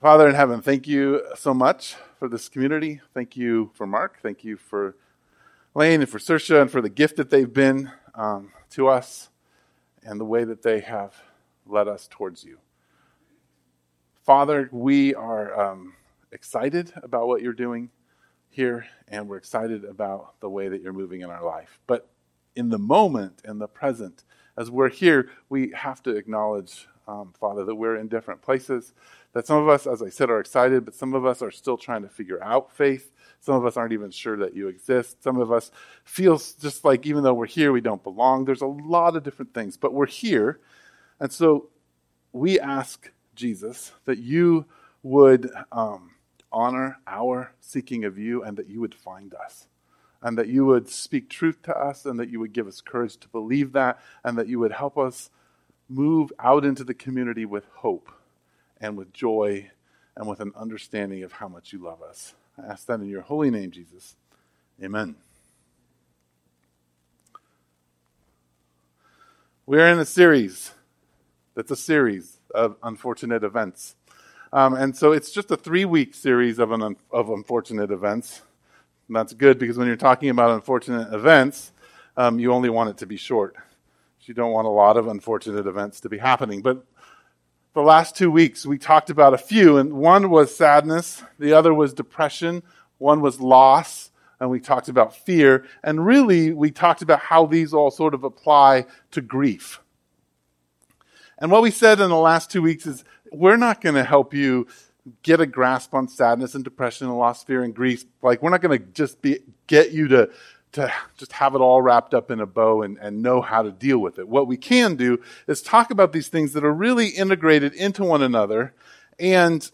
Father in heaven, thank you so much for this community. Thank you for Mark. Thank you for Lane and for Sersha and for the gift that they've been um, to us and the way that they have led us towards you. Father, we are um, excited about what you're doing here, and we're excited about the way that you're moving in our life. But in the moment, in the present, as we're here, we have to acknowledge, um, Father, that we're in different places that some of us, as I said, are excited, but some of us are still trying to figure out faith. Some of us aren't even sure that you exist. Some of us feel just like even though we're here, we don't belong. There's a lot of different things, but we're here. And so we ask Jesus that you would um, honor our seeking of you and that you would find us. And that you would speak truth to us and that you would give us courage to believe that and that you would help us move out into the community with hope and with joy and with an understanding of how much you love us. I ask that in your holy name, Jesus. Amen. We're in a series that's a series of unfortunate events. Um, and so it's just a three week series of, an, of unfortunate events. And that's good because when you're talking about unfortunate events, um, you only want it to be short. You don't want a lot of unfortunate events to be happening. But the last two weeks, we talked about a few, and one was sadness, the other was depression, one was loss, and we talked about fear. And really, we talked about how these all sort of apply to grief. And what we said in the last two weeks is we're not going to help you get a grasp on sadness and depression and loss, fear, and grief. Like, we're not going to just be, get you to to just have it all wrapped up in a bow and, and know how to deal with it. What we can do is talk about these things that are really integrated into one another. And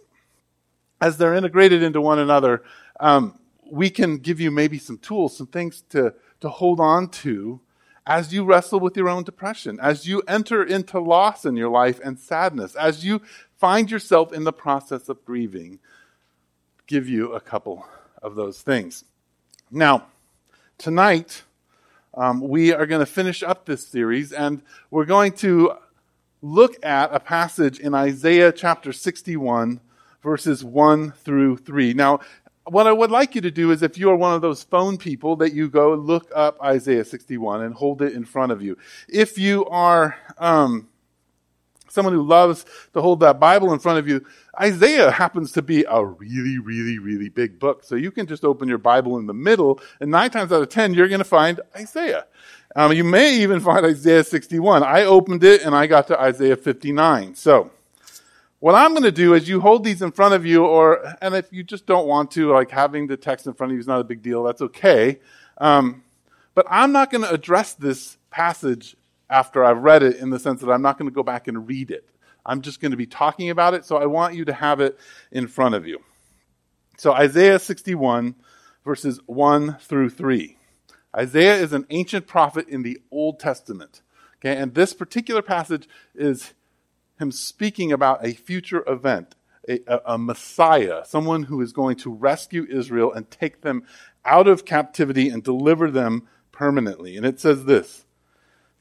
as they're integrated into one another, um, we can give you maybe some tools, some things to, to hold on to as you wrestle with your own depression, as you enter into loss in your life and sadness, as you find yourself in the process of grieving. Give you a couple of those things. Now, tonight, um, we are going to finish up this series and we're going to look at a passage in Isaiah chapter 61, verses 1 through 3. Now, what I would like you to do is if you are one of those phone people that you go look up Isaiah 61 and hold it in front of you. If you are um, someone who loves to hold that Bible in front of you, Isaiah happens to be a really, really, really big book. So you can just open your Bible in the middle, and nine times out of ten, you're going to find Isaiah. Um, you may even find Isaiah 61. I opened it and I got to Isaiah 59. So, what I'm going to do is you hold these in front of you, or and if you just don't want to, like having the text in front of you is not a big deal. That's okay. Um, but I'm not going to address this passage after I've read it in the sense that I'm not going to go back and read it. I'm just going to be talking about it, so I want you to have it in front of you. So, Isaiah 61, verses 1 through 3. Isaiah is an ancient prophet in the Old Testament. Okay, and this particular passage is him speaking about a future event, a, a, a Messiah, someone who is going to rescue Israel and take them out of captivity and deliver them permanently. And it says this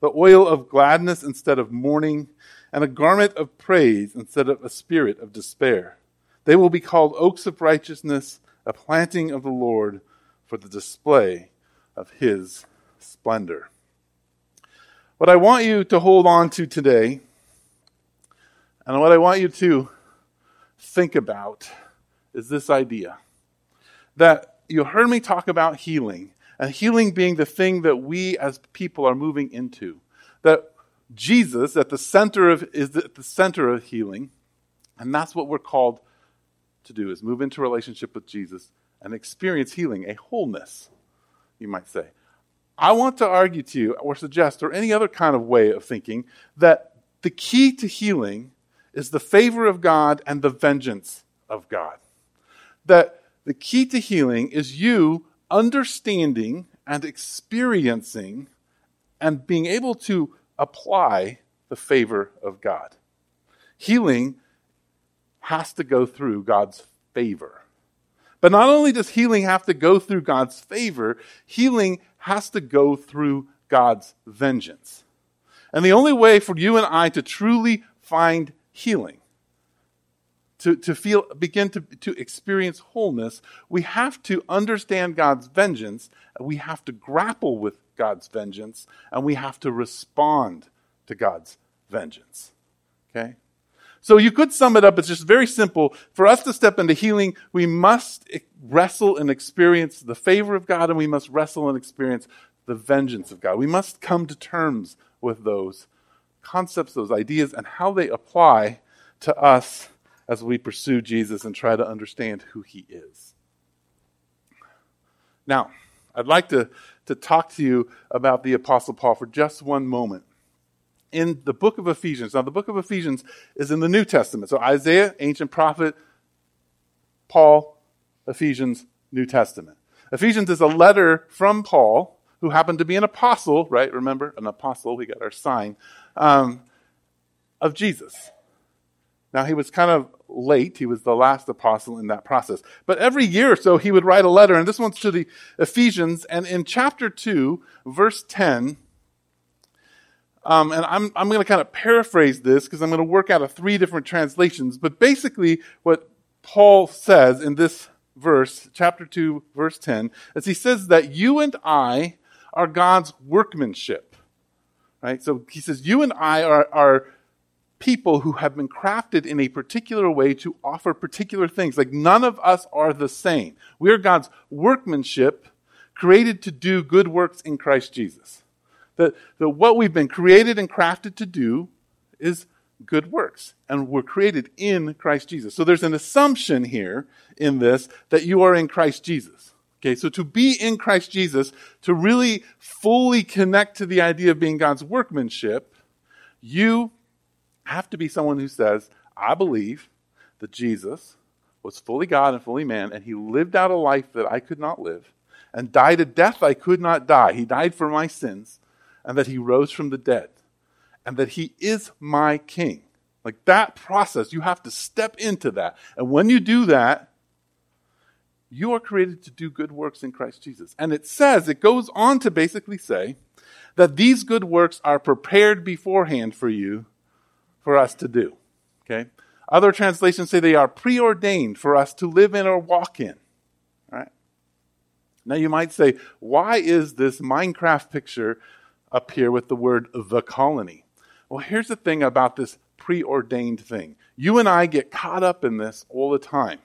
the oil of gladness instead of mourning, and a garment of praise instead of a spirit of despair. They will be called oaks of righteousness, a planting of the Lord for the display of his splendor. What I want you to hold on to today, and what I want you to think about, is this idea that you heard me talk about healing and healing being the thing that we as people are moving into. That Jesus at the center of is at the center of healing, and that's what we're called to do is move into relationship with Jesus and experience healing, a wholeness, you might say. I want to argue to you or suggest or any other kind of way of thinking that the key to healing is the favor of God and the vengeance of God that the key to healing is you understanding and experiencing and being able to apply the favor of God. Healing has to go through God's favor. But not only does healing have to go through God's favor, healing has to go through God's vengeance. And the only way for you and I to truly find healing, to, to feel, begin to, to experience wholeness, we have to understand God's vengeance, we have to grapple with God's vengeance, and we have to respond to God's vengeance. Okay? So you could sum it up. It's just very simple. For us to step into healing, we must wrestle and experience the favor of God, and we must wrestle and experience the vengeance of God. We must come to terms with those concepts, those ideas, and how they apply to us as we pursue Jesus and try to understand who he is. Now, I'd like to, to talk to you about the Apostle Paul for just one moment. In the book of Ephesians, now the book of Ephesians is in the New Testament. So Isaiah, ancient prophet, Paul, Ephesians, New Testament. Ephesians is a letter from Paul who happened to be an apostle, right? Remember, an apostle, we got our sign, um, of Jesus. Now, he was kind of late. He was the last apostle in that process. But every year or so, he would write a letter, and this one's to the Ephesians. And in chapter 2, verse 10, um, and I'm, I'm going to kind of paraphrase this because I'm going to work out of three different translations. But basically, what Paul says in this verse, chapter 2, verse 10, is he says that you and I are God's workmanship. Right? So he says, You and I are, are people who have been crafted in a particular way to offer particular things. Like none of us are the same. We are God's workmanship created to do good works in Christ Jesus. That, that what we've been created and crafted to do is good works. And we're created in Christ Jesus. So there's an assumption here in this that you are in Christ Jesus. Okay, so to be in Christ Jesus, to really fully connect to the idea of being God's workmanship, you have to be someone who says, I believe that Jesus was fully God and fully man, and he lived out a life that I could not live, and died a death I could not die. He died for my sins, and that he rose from the dead, and that he is my king. Like that process, you have to step into that. And when you do that, you are created to do good works in Christ Jesus. And it says, it goes on to basically say that these good works are prepared beforehand for you, for us to do. Okay? Other translations say they are preordained for us to live in or walk in. All right? Now you might say, why is this Minecraft picture up here with the word the colony? Well, here's the thing about this preordained thing. You and I get caught up in this all the time.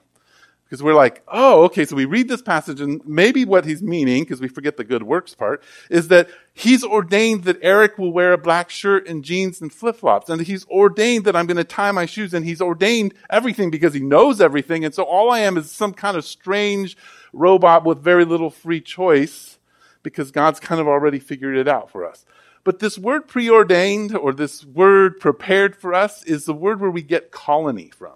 Because we're like, oh, okay, so we read this passage and maybe what he's meaning, because we forget the good works part, is that he's ordained that Eric will wear a black shirt and jeans and flip flops. And he's ordained that I'm going to tie my shoes and he's ordained everything because he knows everything. And so all I am is some kind of strange robot with very little free choice because God's kind of already figured it out for us. But this word preordained or this word prepared for us is the word where we get colony from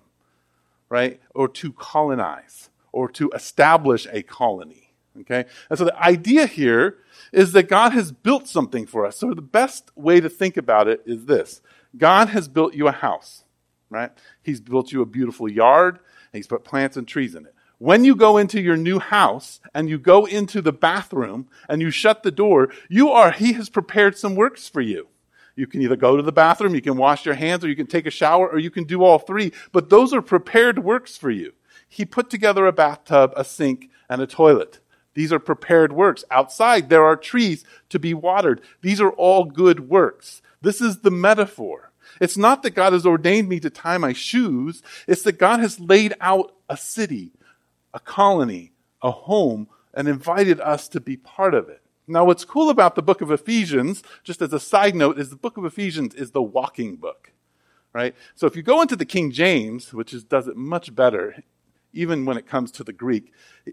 right? Or to colonize or to establish a colony. Okay? And so the idea here is that God has built something for us. So the best way to think about it is this God has built you a house, right? He's built you a beautiful yard, He's put plants and trees in it. When you go into your new house and you go into the bathroom and you shut the door, you are, He has prepared some works for you. You can either go to the bathroom, you can wash your hands, or you can take a shower, or you can do all three. But those are prepared works for you. He put together a bathtub, a sink, and a toilet. These are prepared works. Outside, there are trees to be watered. These are all good works. This is the metaphor. It's not that God has ordained me to tie my shoes. It's that God has laid out a city, a colony, a home, and invited us to be part of it. Now, what's cool about the book of Ephesians, just as a side note, is the book of Ephesians is the walking book, right? So if you go into the King James, which is, does it much better, even when it comes to the Greek,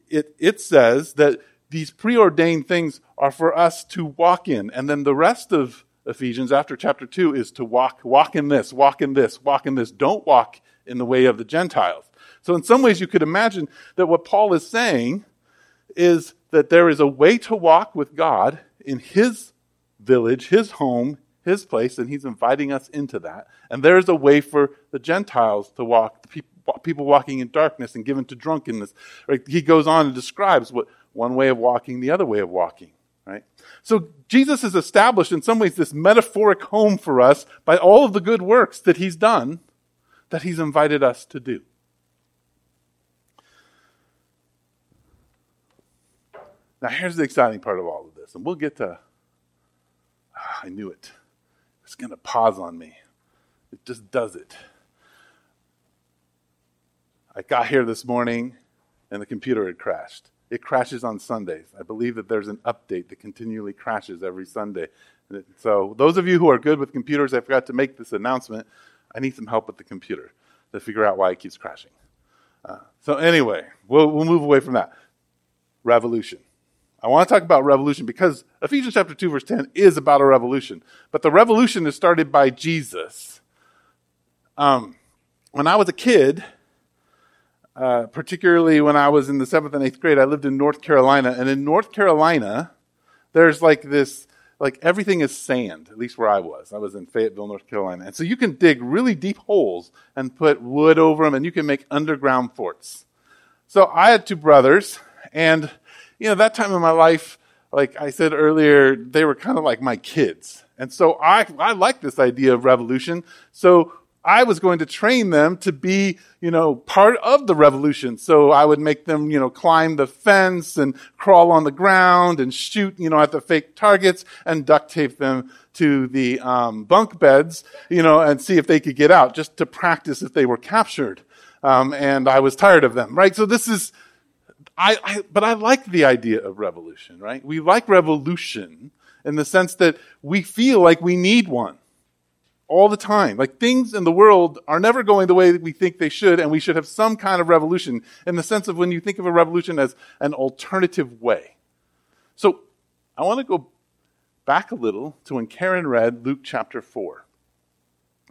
it, it says that these preordained things are for us to walk in. And then the rest of Ephesians after chapter 2 is to walk, walk in this, walk in this, walk in this. Don't walk in the way of the Gentiles. So, in some ways, you could imagine that what Paul is saying is that there is a way to walk with God in his village, his home, his place, and he's inviting us into that. And there is a way for the Gentiles to walk, the people, people walking in darkness and given to drunkenness. Right? He goes on and describes what one way of walking, the other way of walking. Right? So Jesus has established in some ways this metaphoric home for us by all of the good works that he's done that he's invited us to do. Now, here's the exciting part of all of this, and we'll get to. Ah, I knew it. It's going to pause on me. It just does it. I got here this morning and the computer had crashed. It crashes on Sundays. I believe that there's an update that continually crashes every Sunday. So, those of you who are good with computers, I forgot to make this announcement. I need some help with the computer to figure out why it keeps crashing. Uh, so, anyway, we'll, we'll move away from that. Revolution. I want to talk about revolution because Ephesians chapter 2 verse 10 is about a revolution. But the revolution is started by Jesus. Um, when I was a kid, uh, particularly when I was in the seventh and eighth grade, I lived in North Carolina. And in North Carolina, there's like this, like everything is sand, at least where I was. I was in Fayetteville, North Carolina. And so you can dig really deep holes and put wood over them and you can make underground forts. So I had two brothers and you know, that time in my life, like I said earlier, they were kind of like my kids. And so I, I like this idea of revolution. So I was going to train them to be, you know, part of the revolution. So I would make them, you know, climb the fence and crawl on the ground and shoot, you know, at the fake targets and duct tape them to the um, bunk beds, you know, and see if they could get out just to practice if they were captured. Um, and I was tired of them, right? So this is, I, I, but I like the idea of revolution, right? We like revolution in the sense that we feel like we need one all the time. Like things in the world are never going the way that we think they should, and we should have some kind of revolution in the sense of when you think of a revolution as an alternative way. So I want to go back a little to when Karen read Luke chapter 4.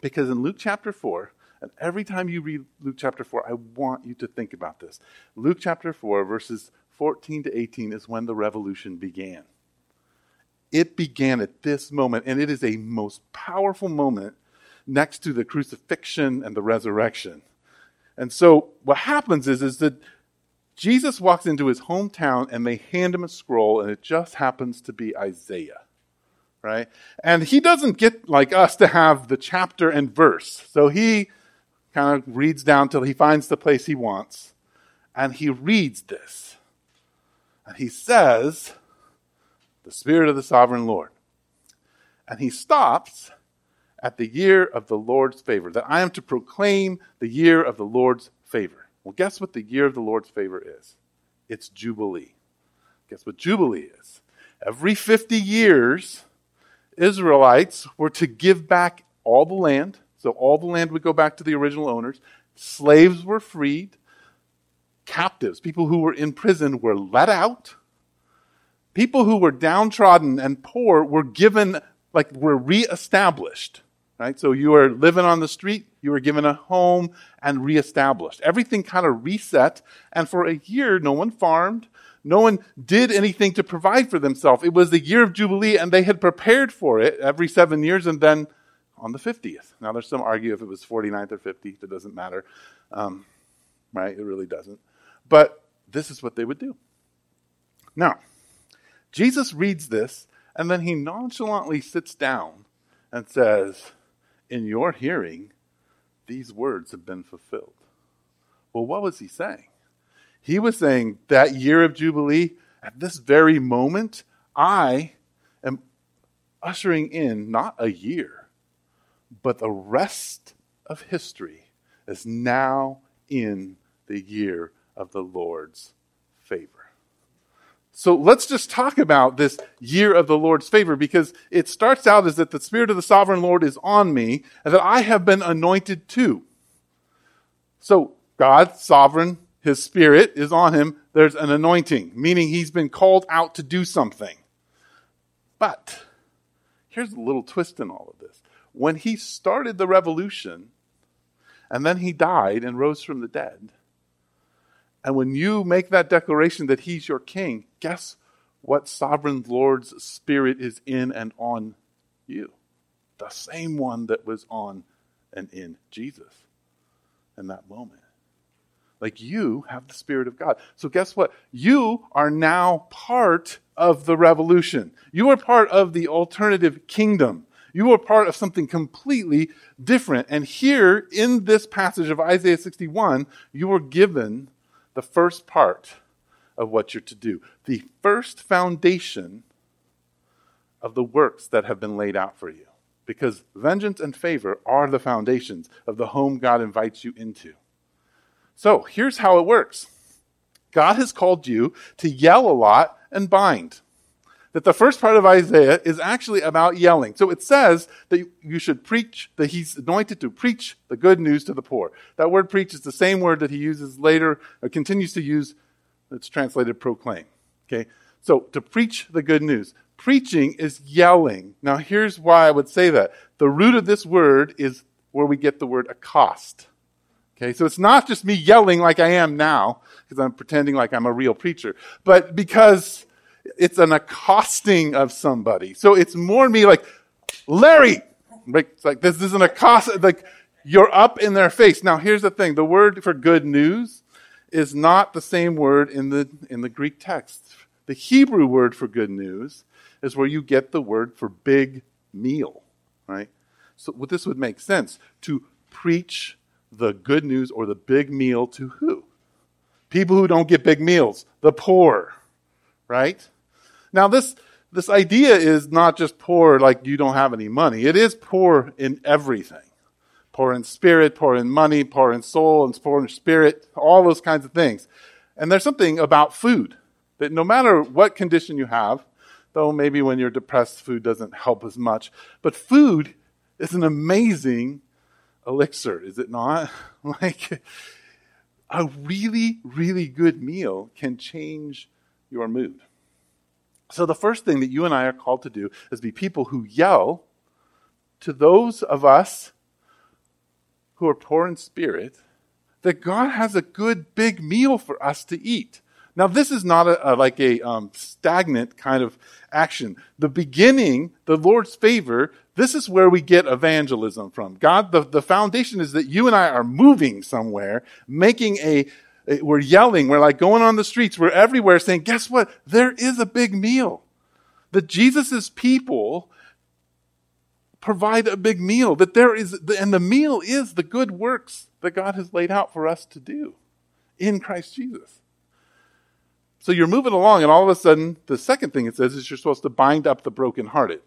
Because in Luke chapter 4, and every time you read Luke chapter 4, I want you to think about this. Luke chapter 4, verses 14 to 18, is when the revolution began. It began at this moment, and it is a most powerful moment next to the crucifixion and the resurrection. And so what happens is, is that Jesus walks into his hometown and they hand him a scroll, and it just happens to be Isaiah right? And he doesn't get like us to have the chapter and verse. So he kind of reads down till he finds the place he wants. And he reads this. And he says, The Spirit of the Sovereign Lord. And he stops at the year of the Lord's favor, that I am to proclaim the year of the Lord's favor. Well, guess what the year of the Lord's favor is? It's Jubilee. Guess what Jubilee is? Every 50 years, Israelites were to give back all the land so all the land would go back to the original owners. Slaves were freed. Captives, people who were in prison, were let out. People who were downtrodden and poor were given, like, were reestablished. Right? So you were living on the street, you were given a home and reestablished. Everything kind of reset, and for a year, no one farmed, no one did anything to provide for themselves. It was the year of Jubilee, and they had prepared for it every seven years, and then on the 50th. Now, there's some argue if it was 49th or 50th, it doesn't matter. Um, right? It really doesn't. But this is what they would do. Now, Jesus reads this, and then he nonchalantly sits down and says, In your hearing, these words have been fulfilled. Well, what was he saying? He was saying that year of Jubilee, at this very moment, I am ushering in not a year, but the rest of history is now in the year of the Lord's favor. So let's just talk about this year of the Lord's favor because it starts out as that the Spirit of the sovereign Lord is on me and that I have been anointed too. So God, sovereign, His Spirit is on him. There's an anointing, meaning he's been called out to do something. But here's a little twist in all of this when he started the revolution and then he died and rose from the dead, And when you make that declaration that he's your king, guess what sovereign Lord's spirit is in and on you? The same one that was on and in Jesus in that moment. Like you have the Spirit of God. So guess what? You are now part of the revolution. You are part of the alternative kingdom. You are part of something completely different. And here in this passage of Isaiah 61, you are given the first part of what you're to do. The first foundation of the works that have been laid out for you. Because vengeance and favor are the foundations of the home God invites you into. So here's how it works God has called you to yell a lot and bind that the first part of Isaiah is actually about yelling. So it says that you should preach, that he's anointed to preach the good news to the poor. That word preach is the same word that he uses later, or continues to use, it's translated proclaim. Okay? So to preach the good news. Preaching is yelling. Now here's why I would say that. The root of this word is where we get the word accost. Okay, so it's not just me yelling like I am now, because I'm pretending like I'm a real preacher, but because it's an accosting of somebody. So it's more me like, Larry! Like, like this is an accost, like, you're up in their face. Now here's the thing, the word for good news is not the same word in the, in the Greek text. The Hebrew word for good news is where you get the word for big meal, right? So this would make sense to preach the good news or the big meal to who? People who don't get big meals, the poor, right? Now, this, this idea is not just poor like you don't have any money. It is poor in everything. Poor in spirit, poor in money, poor in soul, and poor in spirit, all those kinds of things. And there's something about food that no matter what condition you have, though maybe when you're depressed, food doesn't help as much, but food is an amazing elixir, is it not? like, a really, really good meal can change your mood. So, the first thing that you and I are called to do is be people who yell to those of us who are poor in spirit that God has a good big meal for us to eat. Now, this is not a, a like a um, stagnant kind of action. The beginning, the Lord's favor, this is where we get evangelism from. God, the, the foundation is that you and I are moving somewhere, making a, Eh, we're yelling, we're like going on the streets, we're everywhere saying, guess what? There is a big meal. That Jesus' people provide a big meal. That there is, and the meal is the good works that God has laid out for us to do in Christ Jesus. So you're moving along, and all of a sudden, the second thing it says is you're supposed to bind up the brokenhearted,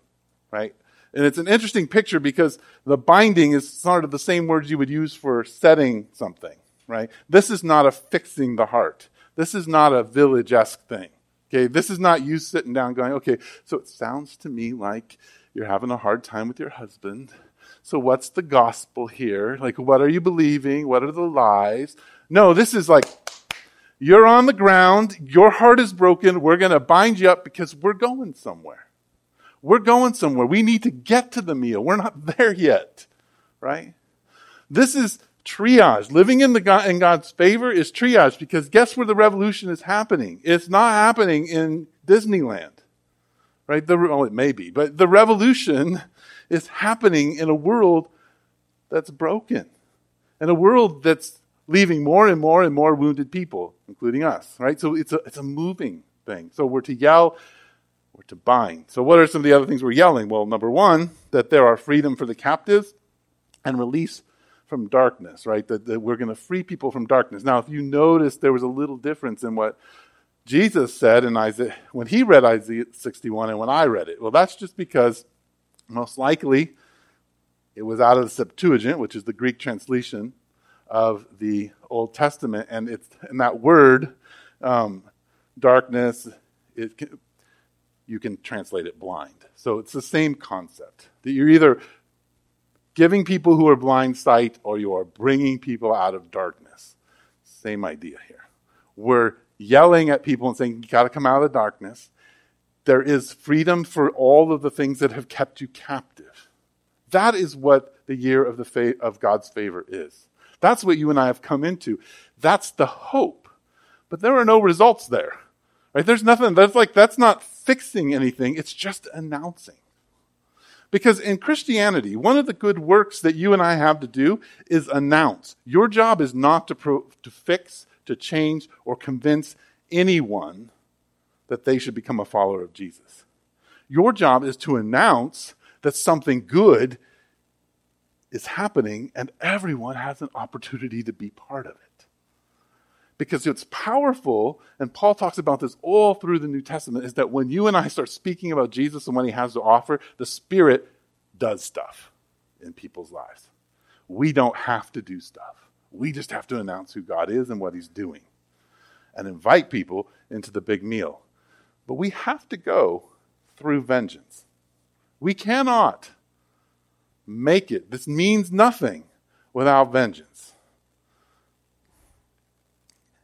right? And it's an interesting picture because the binding is sort of the same words you would use for setting something right? This is not a fixing the heart. This is not a village esque thing. Okay, this is not you sitting down going, okay, so it sounds to me like you're having a hard time with your husband. So what's the gospel here? Like, what are you believing? What are the lies? No, this is like, you're on the ground, your heart is broken, we're going to bind you up because we're going somewhere. We're going somewhere. We need to get to the meal. We're not there yet, right? This is triage. Living in, the God, in God's favor is triage because guess where the revolution is happening? It's not happening in Disneyland, right? The, well, oh, it may be, but the revolution is happening in a world that's broken, in a world that's leaving more and more and more wounded people, including us, right? So it's a, it's a moving thing. So we're to yell, we're to bind. So what are some of the other things we're yelling? Well, number one, that there are freedom for the captives and release from darkness, right? That, that we're going to free people from darkness. Now, if you notice, there was a little difference in what Jesus said in Isaiah when he read Isaiah 61 and when I read it. Well, that's just because most likely it was out of the Septuagint, which is the Greek translation of the Old Testament, and it's and that word, um, darkness, it can, you can translate it blind. So it's the same concept that you're either giving people who are blind sight or you are bringing people out of darkness. Same idea here. We're yelling at people and saying, you got to come out of the darkness. There is freedom for all of the things that have kept you captive. That is what the year of, the fa- of God's favor is. That's what you and I have come into. That's the hope but there are no results there. Right? There's nothing, that's like, that's not fixing anything, it's just announcing. Because in Christianity, one of the good works that you and I have to do is announce. Your job is not to, pro- to fix, to change, or convince anyone that they should become a follower of Jesus. Your job is to announce that something good is happening and everyone has an opportunity to be part of it. Because it's powerful, and Paul talks about this all through the New Testament, is that when you and I start speaking about Jesus and what he has to offer, the Spirit does stuff in people's lives. We don't have to do stuff. We just have to announce who God is and what he's doing and invite people into the big meal. But we have to go through vengeance. We cannot make it. This means nothing without vengeance.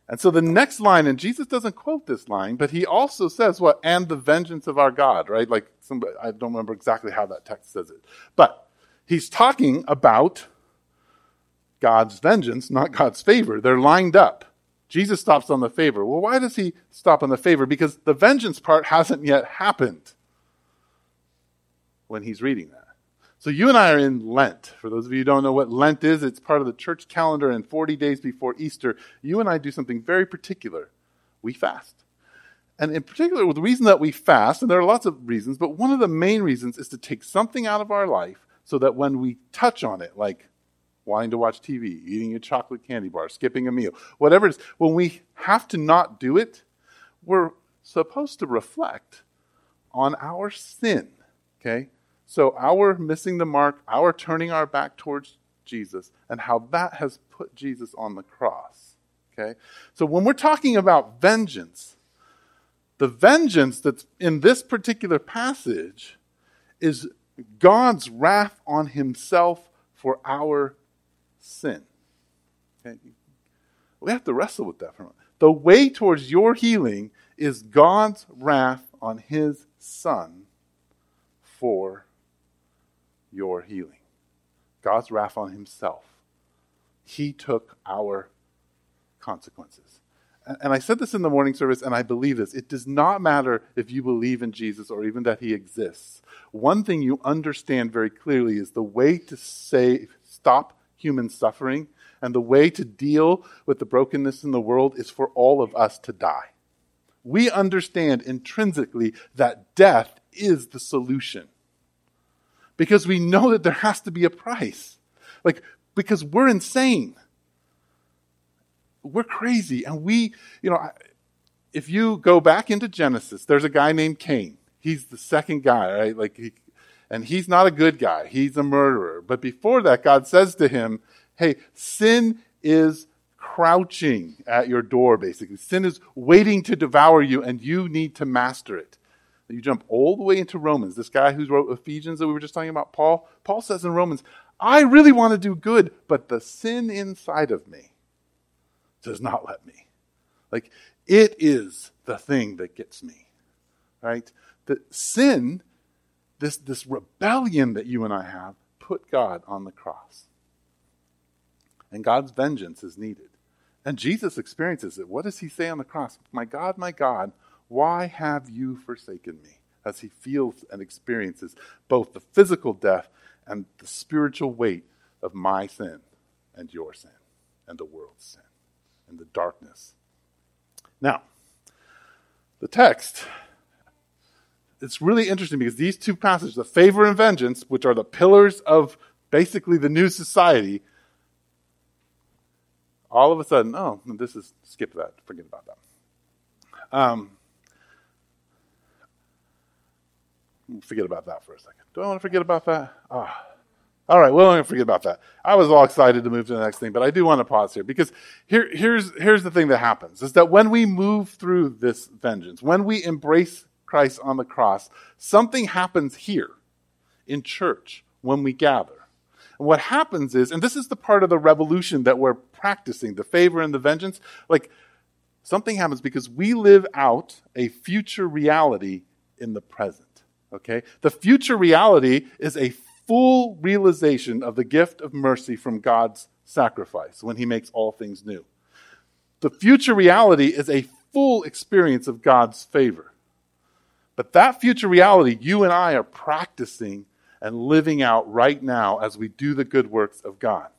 And so the next line, and Jesus doesn't quote this line, but he also says what, and the vengeance of our God, right? Like somebody, I don't remember exactly how that text says it. But he's talking about God's vengeance, not God's favor. They're lined up. Jesus stops on the favor. Well, why does he stop on the favor? Because the vengeance part hasn't yet happened when he's reading that. So you and I are in Lent. For those of you who don't know what Lent is, it's part of the church calendar, and 40 days before Easter, you and I do something very particular. We fast. And in particular, the reason that we fast, and there are lots of reasons, but one of the main reasons is to take something out of our life so that when we touch on it, like wanting to watch TV, eating a chocolate candy bar, skipping a meal, whatever it is, when we have to not do it, we're supposed to reflect on our sin. Okay? So, our missing the mark, our turning our back towards Jesus, and how that has put Jesus on the cross. Okay? So, when we're talking about vengeance, the vengeance that's in this particular passage is God's wrath on himself for our sin. Okay? We have to wrestle with that for a moment. The way towards your healing is God's wrath on his son for your healing. God's wrath on himself. He took our consequences. And I said this in the morning service, and I believe this. It does not matter if you believe in Jesus or even that he exists. One thing you understand very clearly is the way to say, stop human suffering and the way to deal with the brokenness in the world is for all of us to die. We understand intrinsically that death is the solution because we know that there has to be a price. Like, because we're insane. We're crazy. And we, you know, if you go back into Genesis, there's a guy named Cain. He's the second guy, right? Like, he, and he's not a good guy. He's a murderer. But before that, God says to him, hey, sin is crouching at your door, basically. Sin is waiting to devour you, and you need to master it. You jump all the way into Romans. This guy who wrote Ephesians that we were just talking about, Paul, Paul says in Romans, I really want to do good, but the sin inside of me does not let me. Like, it is the thing that gets me, right? The sin, this, this rebellion that you and I have, put God on the cross. And God's vengeance is needed. And Jesus experiences it. What does he say on the cross? My God, my God, why have you forsaken me? As he feels and experiences both the physical death and the spiritual weight of my sin and your sin and the world's sin and the darkness. Now, the text, it's really interesting because these two passages, the favor and vengeance, which are the pillars of basically the new society, all of a sudden, oh, this is, skip that, forget about that. Um, forget about that for a second. Do I want to forget about that? Ah. All right, well, I'm going to forget about that. I was all excited to move to the next thing, but I do want to pause here because here, here's, here's the thing that happens is that when we move through this vengeance, when we embrace Christ on the cross, something happens here in church when we gather. And what happens is, and this is the part of the revolution that we're practicing, the favor and the vengeance, like something happens because we live out a future reality in the present. Okay? The future reality is a full realization of the gift of mercy from God's sacrifice when he makes all things new. the future reality is a full experience of God's favor. But that future reality, you and I are practicing and living out right now as we do the good works of God.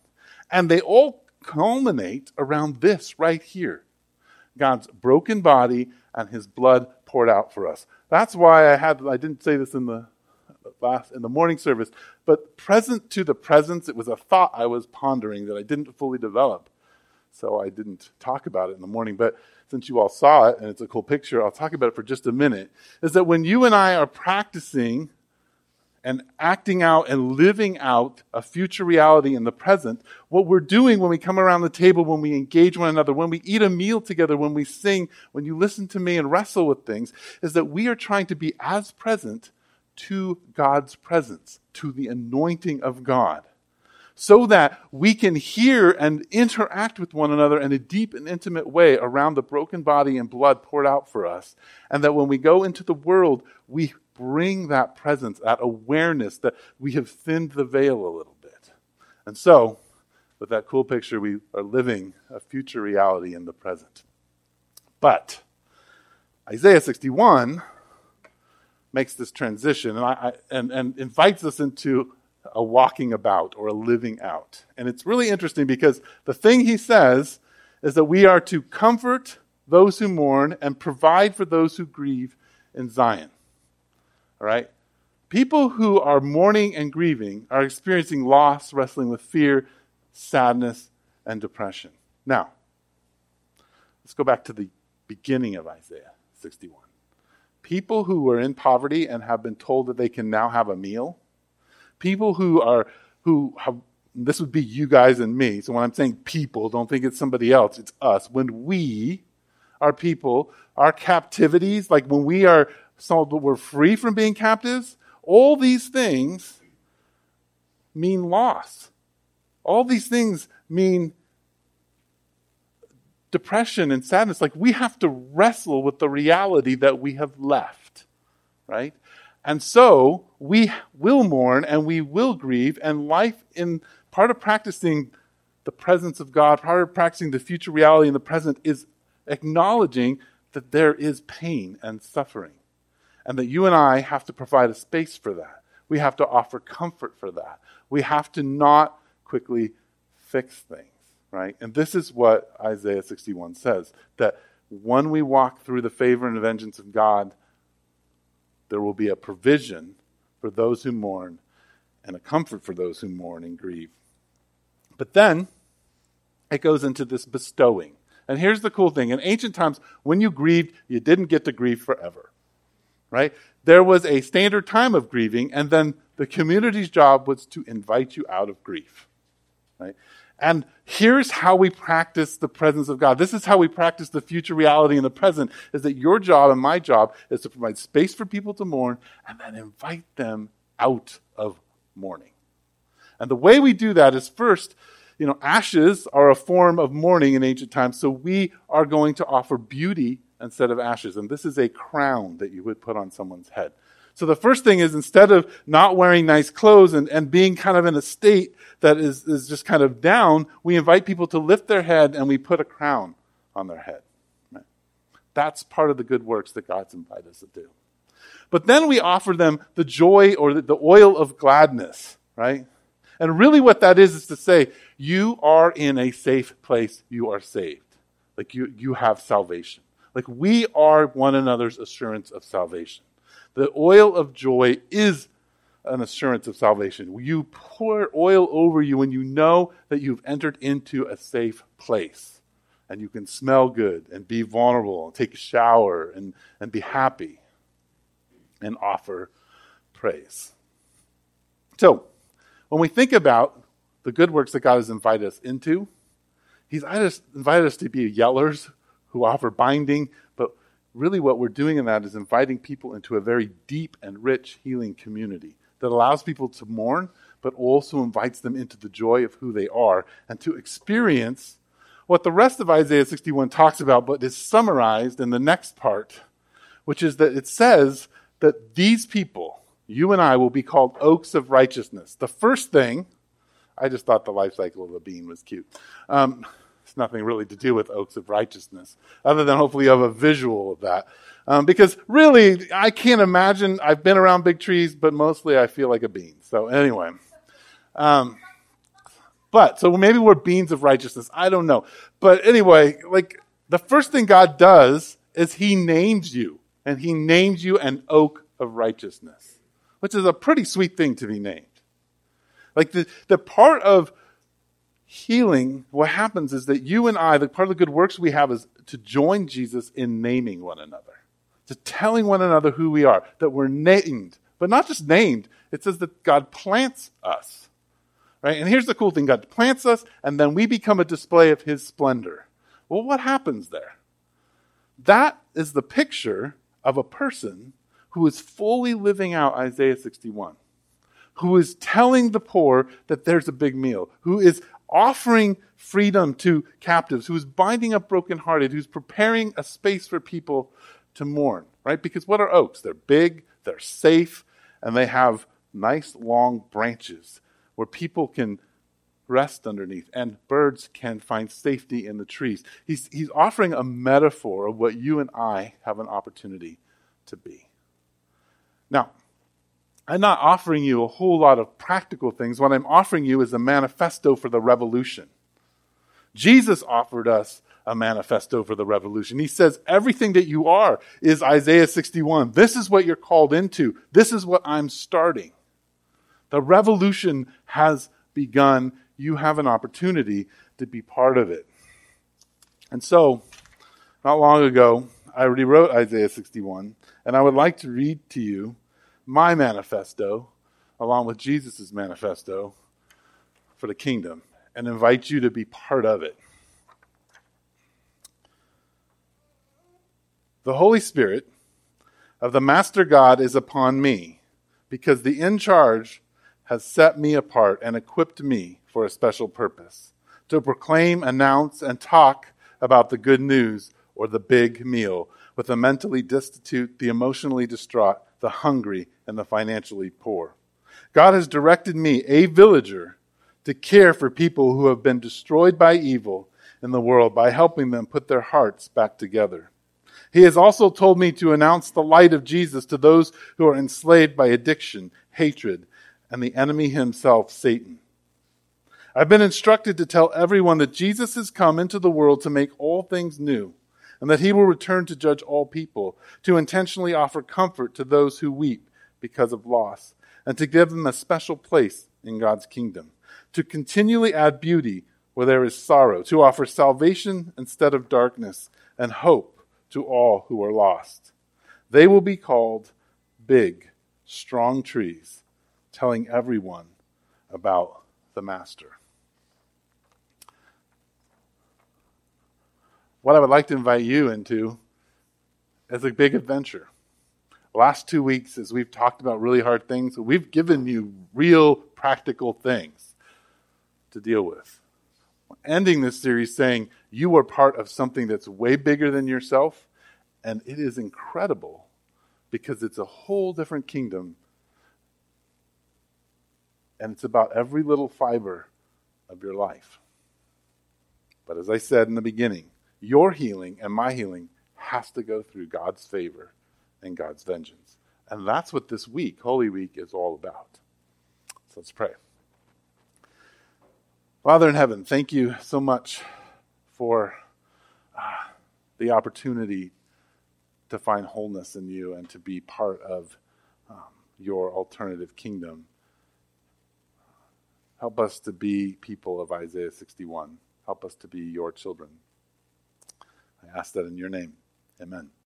And they all culminate around this right here God's broken body and his blood poured out for us. That's why I had I didn't say this in the last in the morning service, but present to the presence, it was a thought I was pondering that I didn't fully develop. So I didn't talk about it in the morning, but since you all saw it and it's a cool picture, I'll talk about it for just a minute. Is that when you and I are practicing and acting out and living out a future reality in the present, what we're doing when we come around the table, when we engage one another, when we eat a meal together, when we sing, when you listen to me and wrestle with things, is that we are trying to be as present to God's presence, to the anointing of God so that we can hear and interact with one another in a deep and intimate way around the broken body and blood poured out for us. And that when we go into the world, we bring that presence, that awareness that we have thinned the veil a little bit. And so, with that cool picture, we are living a future reality in the present. But Isaiah 61 makes this transition and, I, and, and invites us into a walking about or a living out. And it's really interesting because the thing he says is that we are to comfort those who mourn and provide for those who grieve in Zion. All right? People who are mourning and grieving are experiencing loss, wrestling with fear, sadness, and depression. Now, let's go back to the beginning of Isaiah 61. People who are in poverty and have been told that they can now have a meal People who are, who have, this would be you guys and me. So when I'm saying people, don't think it's somebody else, it's us. When we are people, our captivities, like when we are, so we're free from being captives, all these things mean loss. All these things mean depression and sadness. Like we have to wrestle with the reality that we have left, right? And so we will mourn and we will grieve, and life in part of practicing the presence of God, part of practicing the future reality in the present is acknowledging that there is pain and suffering. And that you and I have to provide a space for that. We have to offer comfort for that. We have to not quickly fix things, right? And this is what Isaiah 61 says that when we walk through the favor and vengeance of God, there will be a provision for those who mourn and a comfort for those who mourn and grieve. But then it goes into this bestowing. And here's the cool thing in ancient times, when you grieved, you didn't get to grieve forever. Right? There was a standard time of grieving, and then the community's job was to invite you out of grief. Right? And here's how we practice the presence of God. This is how we practice the future reality in the present is that your job and my job is to provide space for people to mourn and then invite them out of mourning. And the way we do that is first, you know, ashes are a form of mourning in ancient times, so we are going to offer beauty instead of ashes. And this is a crown that you would put on someone's head. So the first thing is instead of not wearing nice clothes and, and being kind of in a state that is, is just kind of down, we invite people to lift their head and we put a crown on their head. Right? That's part of the good works that God's invited us to do. But then we offer them the joy or the, the oil of gladness, right? And really what that is is to say, you are in a safe place, you are saved. Like you, you have salvation. Like we are one another's assurance of salvation. The oil of joy is an assurance of salvation. You pour oil over you when you know that you've entered into a safe place and you can smell good and be vulnerable and take a shower and, and be happy and offer praise. So, when we think about the good works that God has invited us into, He's invited us to be yellers who offer binding, but really what we're doing in that is inviting people into a very deep and rich healing community that allows people to mourn, but also invites them into the joy of who they are and to experience what the rest of Isaiah 61 talks about, but is summarized in the next part, which is that it says that these people, you and I, will be called oaks of righteousness. The first thing, I just thought the life cycle of a bean was cute. Um, nothing really to do with oaks of righteousness, other than hopefully you have a visual of that. Um, because really, I can't imagine. I've been around big trees, but mostly I feel like a bean. So anyway, um, but so maybe we're beans of righteousness. I don't know. But anyway, like the first thing God does is He names you, and He names you an oak of righteousness, which is a pretty sweet thing to be named. Like the the part of healing, what happens is that you and I, the part of the good works we have is to join Jesus in naming one another to telling one another who we are, that we're named, but not just named. It says that God plants us. Right? And here's the cool thing God plants us, and then we become a display of his splendor. Well, what happens there? That is the picture of a person who is fully living out Isaiah 61, who is telling the poor that there's a big meal, who is offering freedom to captives, who is binding up brokenhearted, who's preparing a space for people to mourn, right? Because what are oaks? They're big, they're safe, and they have nice long branches where people can rest underneath and birds can find safety in the trees. He's, he's offering a metaphor of what you and I have an opportunity to be. Now, I'm not offering you a whole lot of practical things. What I'm offering you is a manifesto for the revolution. Jesus offered us a manifesto for the revolution. He says, everything that you are is Isaiah 61. This is what you're called into. This is what I'm starting. The revolution has begun. You have an opportunity to be part of it. And so, not long ago, I rewrote Isaiah 61, and I would like to read to you my manifesto, along with Jesus' manifesto for the kingdom, and invite you to be part of it. The Holy Spirit of the Master God is upon me, because the in charge has set me apart and equipped me for a special purpose to proclaim, announce, and talk about the good news or the big meal with the mentally destitute, the emotionally distraught, the hungry, and the financially poor. God has directed me, a villager, to care for people who have been destroyed by evil in the world by helping them put their hearts back together. He has also told me to announce the light of Jesus to those who are enslaved by addiction, hatred, and the enemy himself, Satan. I've been instructed to tell everyone that Jesus has come into the world to make all things new, and that he will return to judge all people, to intentionally offer comfort to those who weep because of loss, and to give them a special place in God's kingdom, to continually add beauty where there is sorrow, to offer salvation instead of darkness, and hope to all who are lost. They will be called big, strong trees, telling everyone about the Master. What I would like to invite you into is a big adventure. last two weeks, as we've talked about really hard things, we've given you real practical things to deal with. Ending this series saying, you are part of something that's way bigger than yourself, and it is incredible because it's a whole different kingdom. And it's about every little fiber of your life. But as I said in the beginning, your healing and my healing has to go through God's favor and God's vengeance. And that's what this week, Holy Week, is all about. So let's pray. Father in heaven, thank you so much for uh, the opportunity to find wholeness in you and to be part of um, your alternative kingdom. Help us to be people of Isaiah 61. Help us to be your children. I ask that in your name. Amen.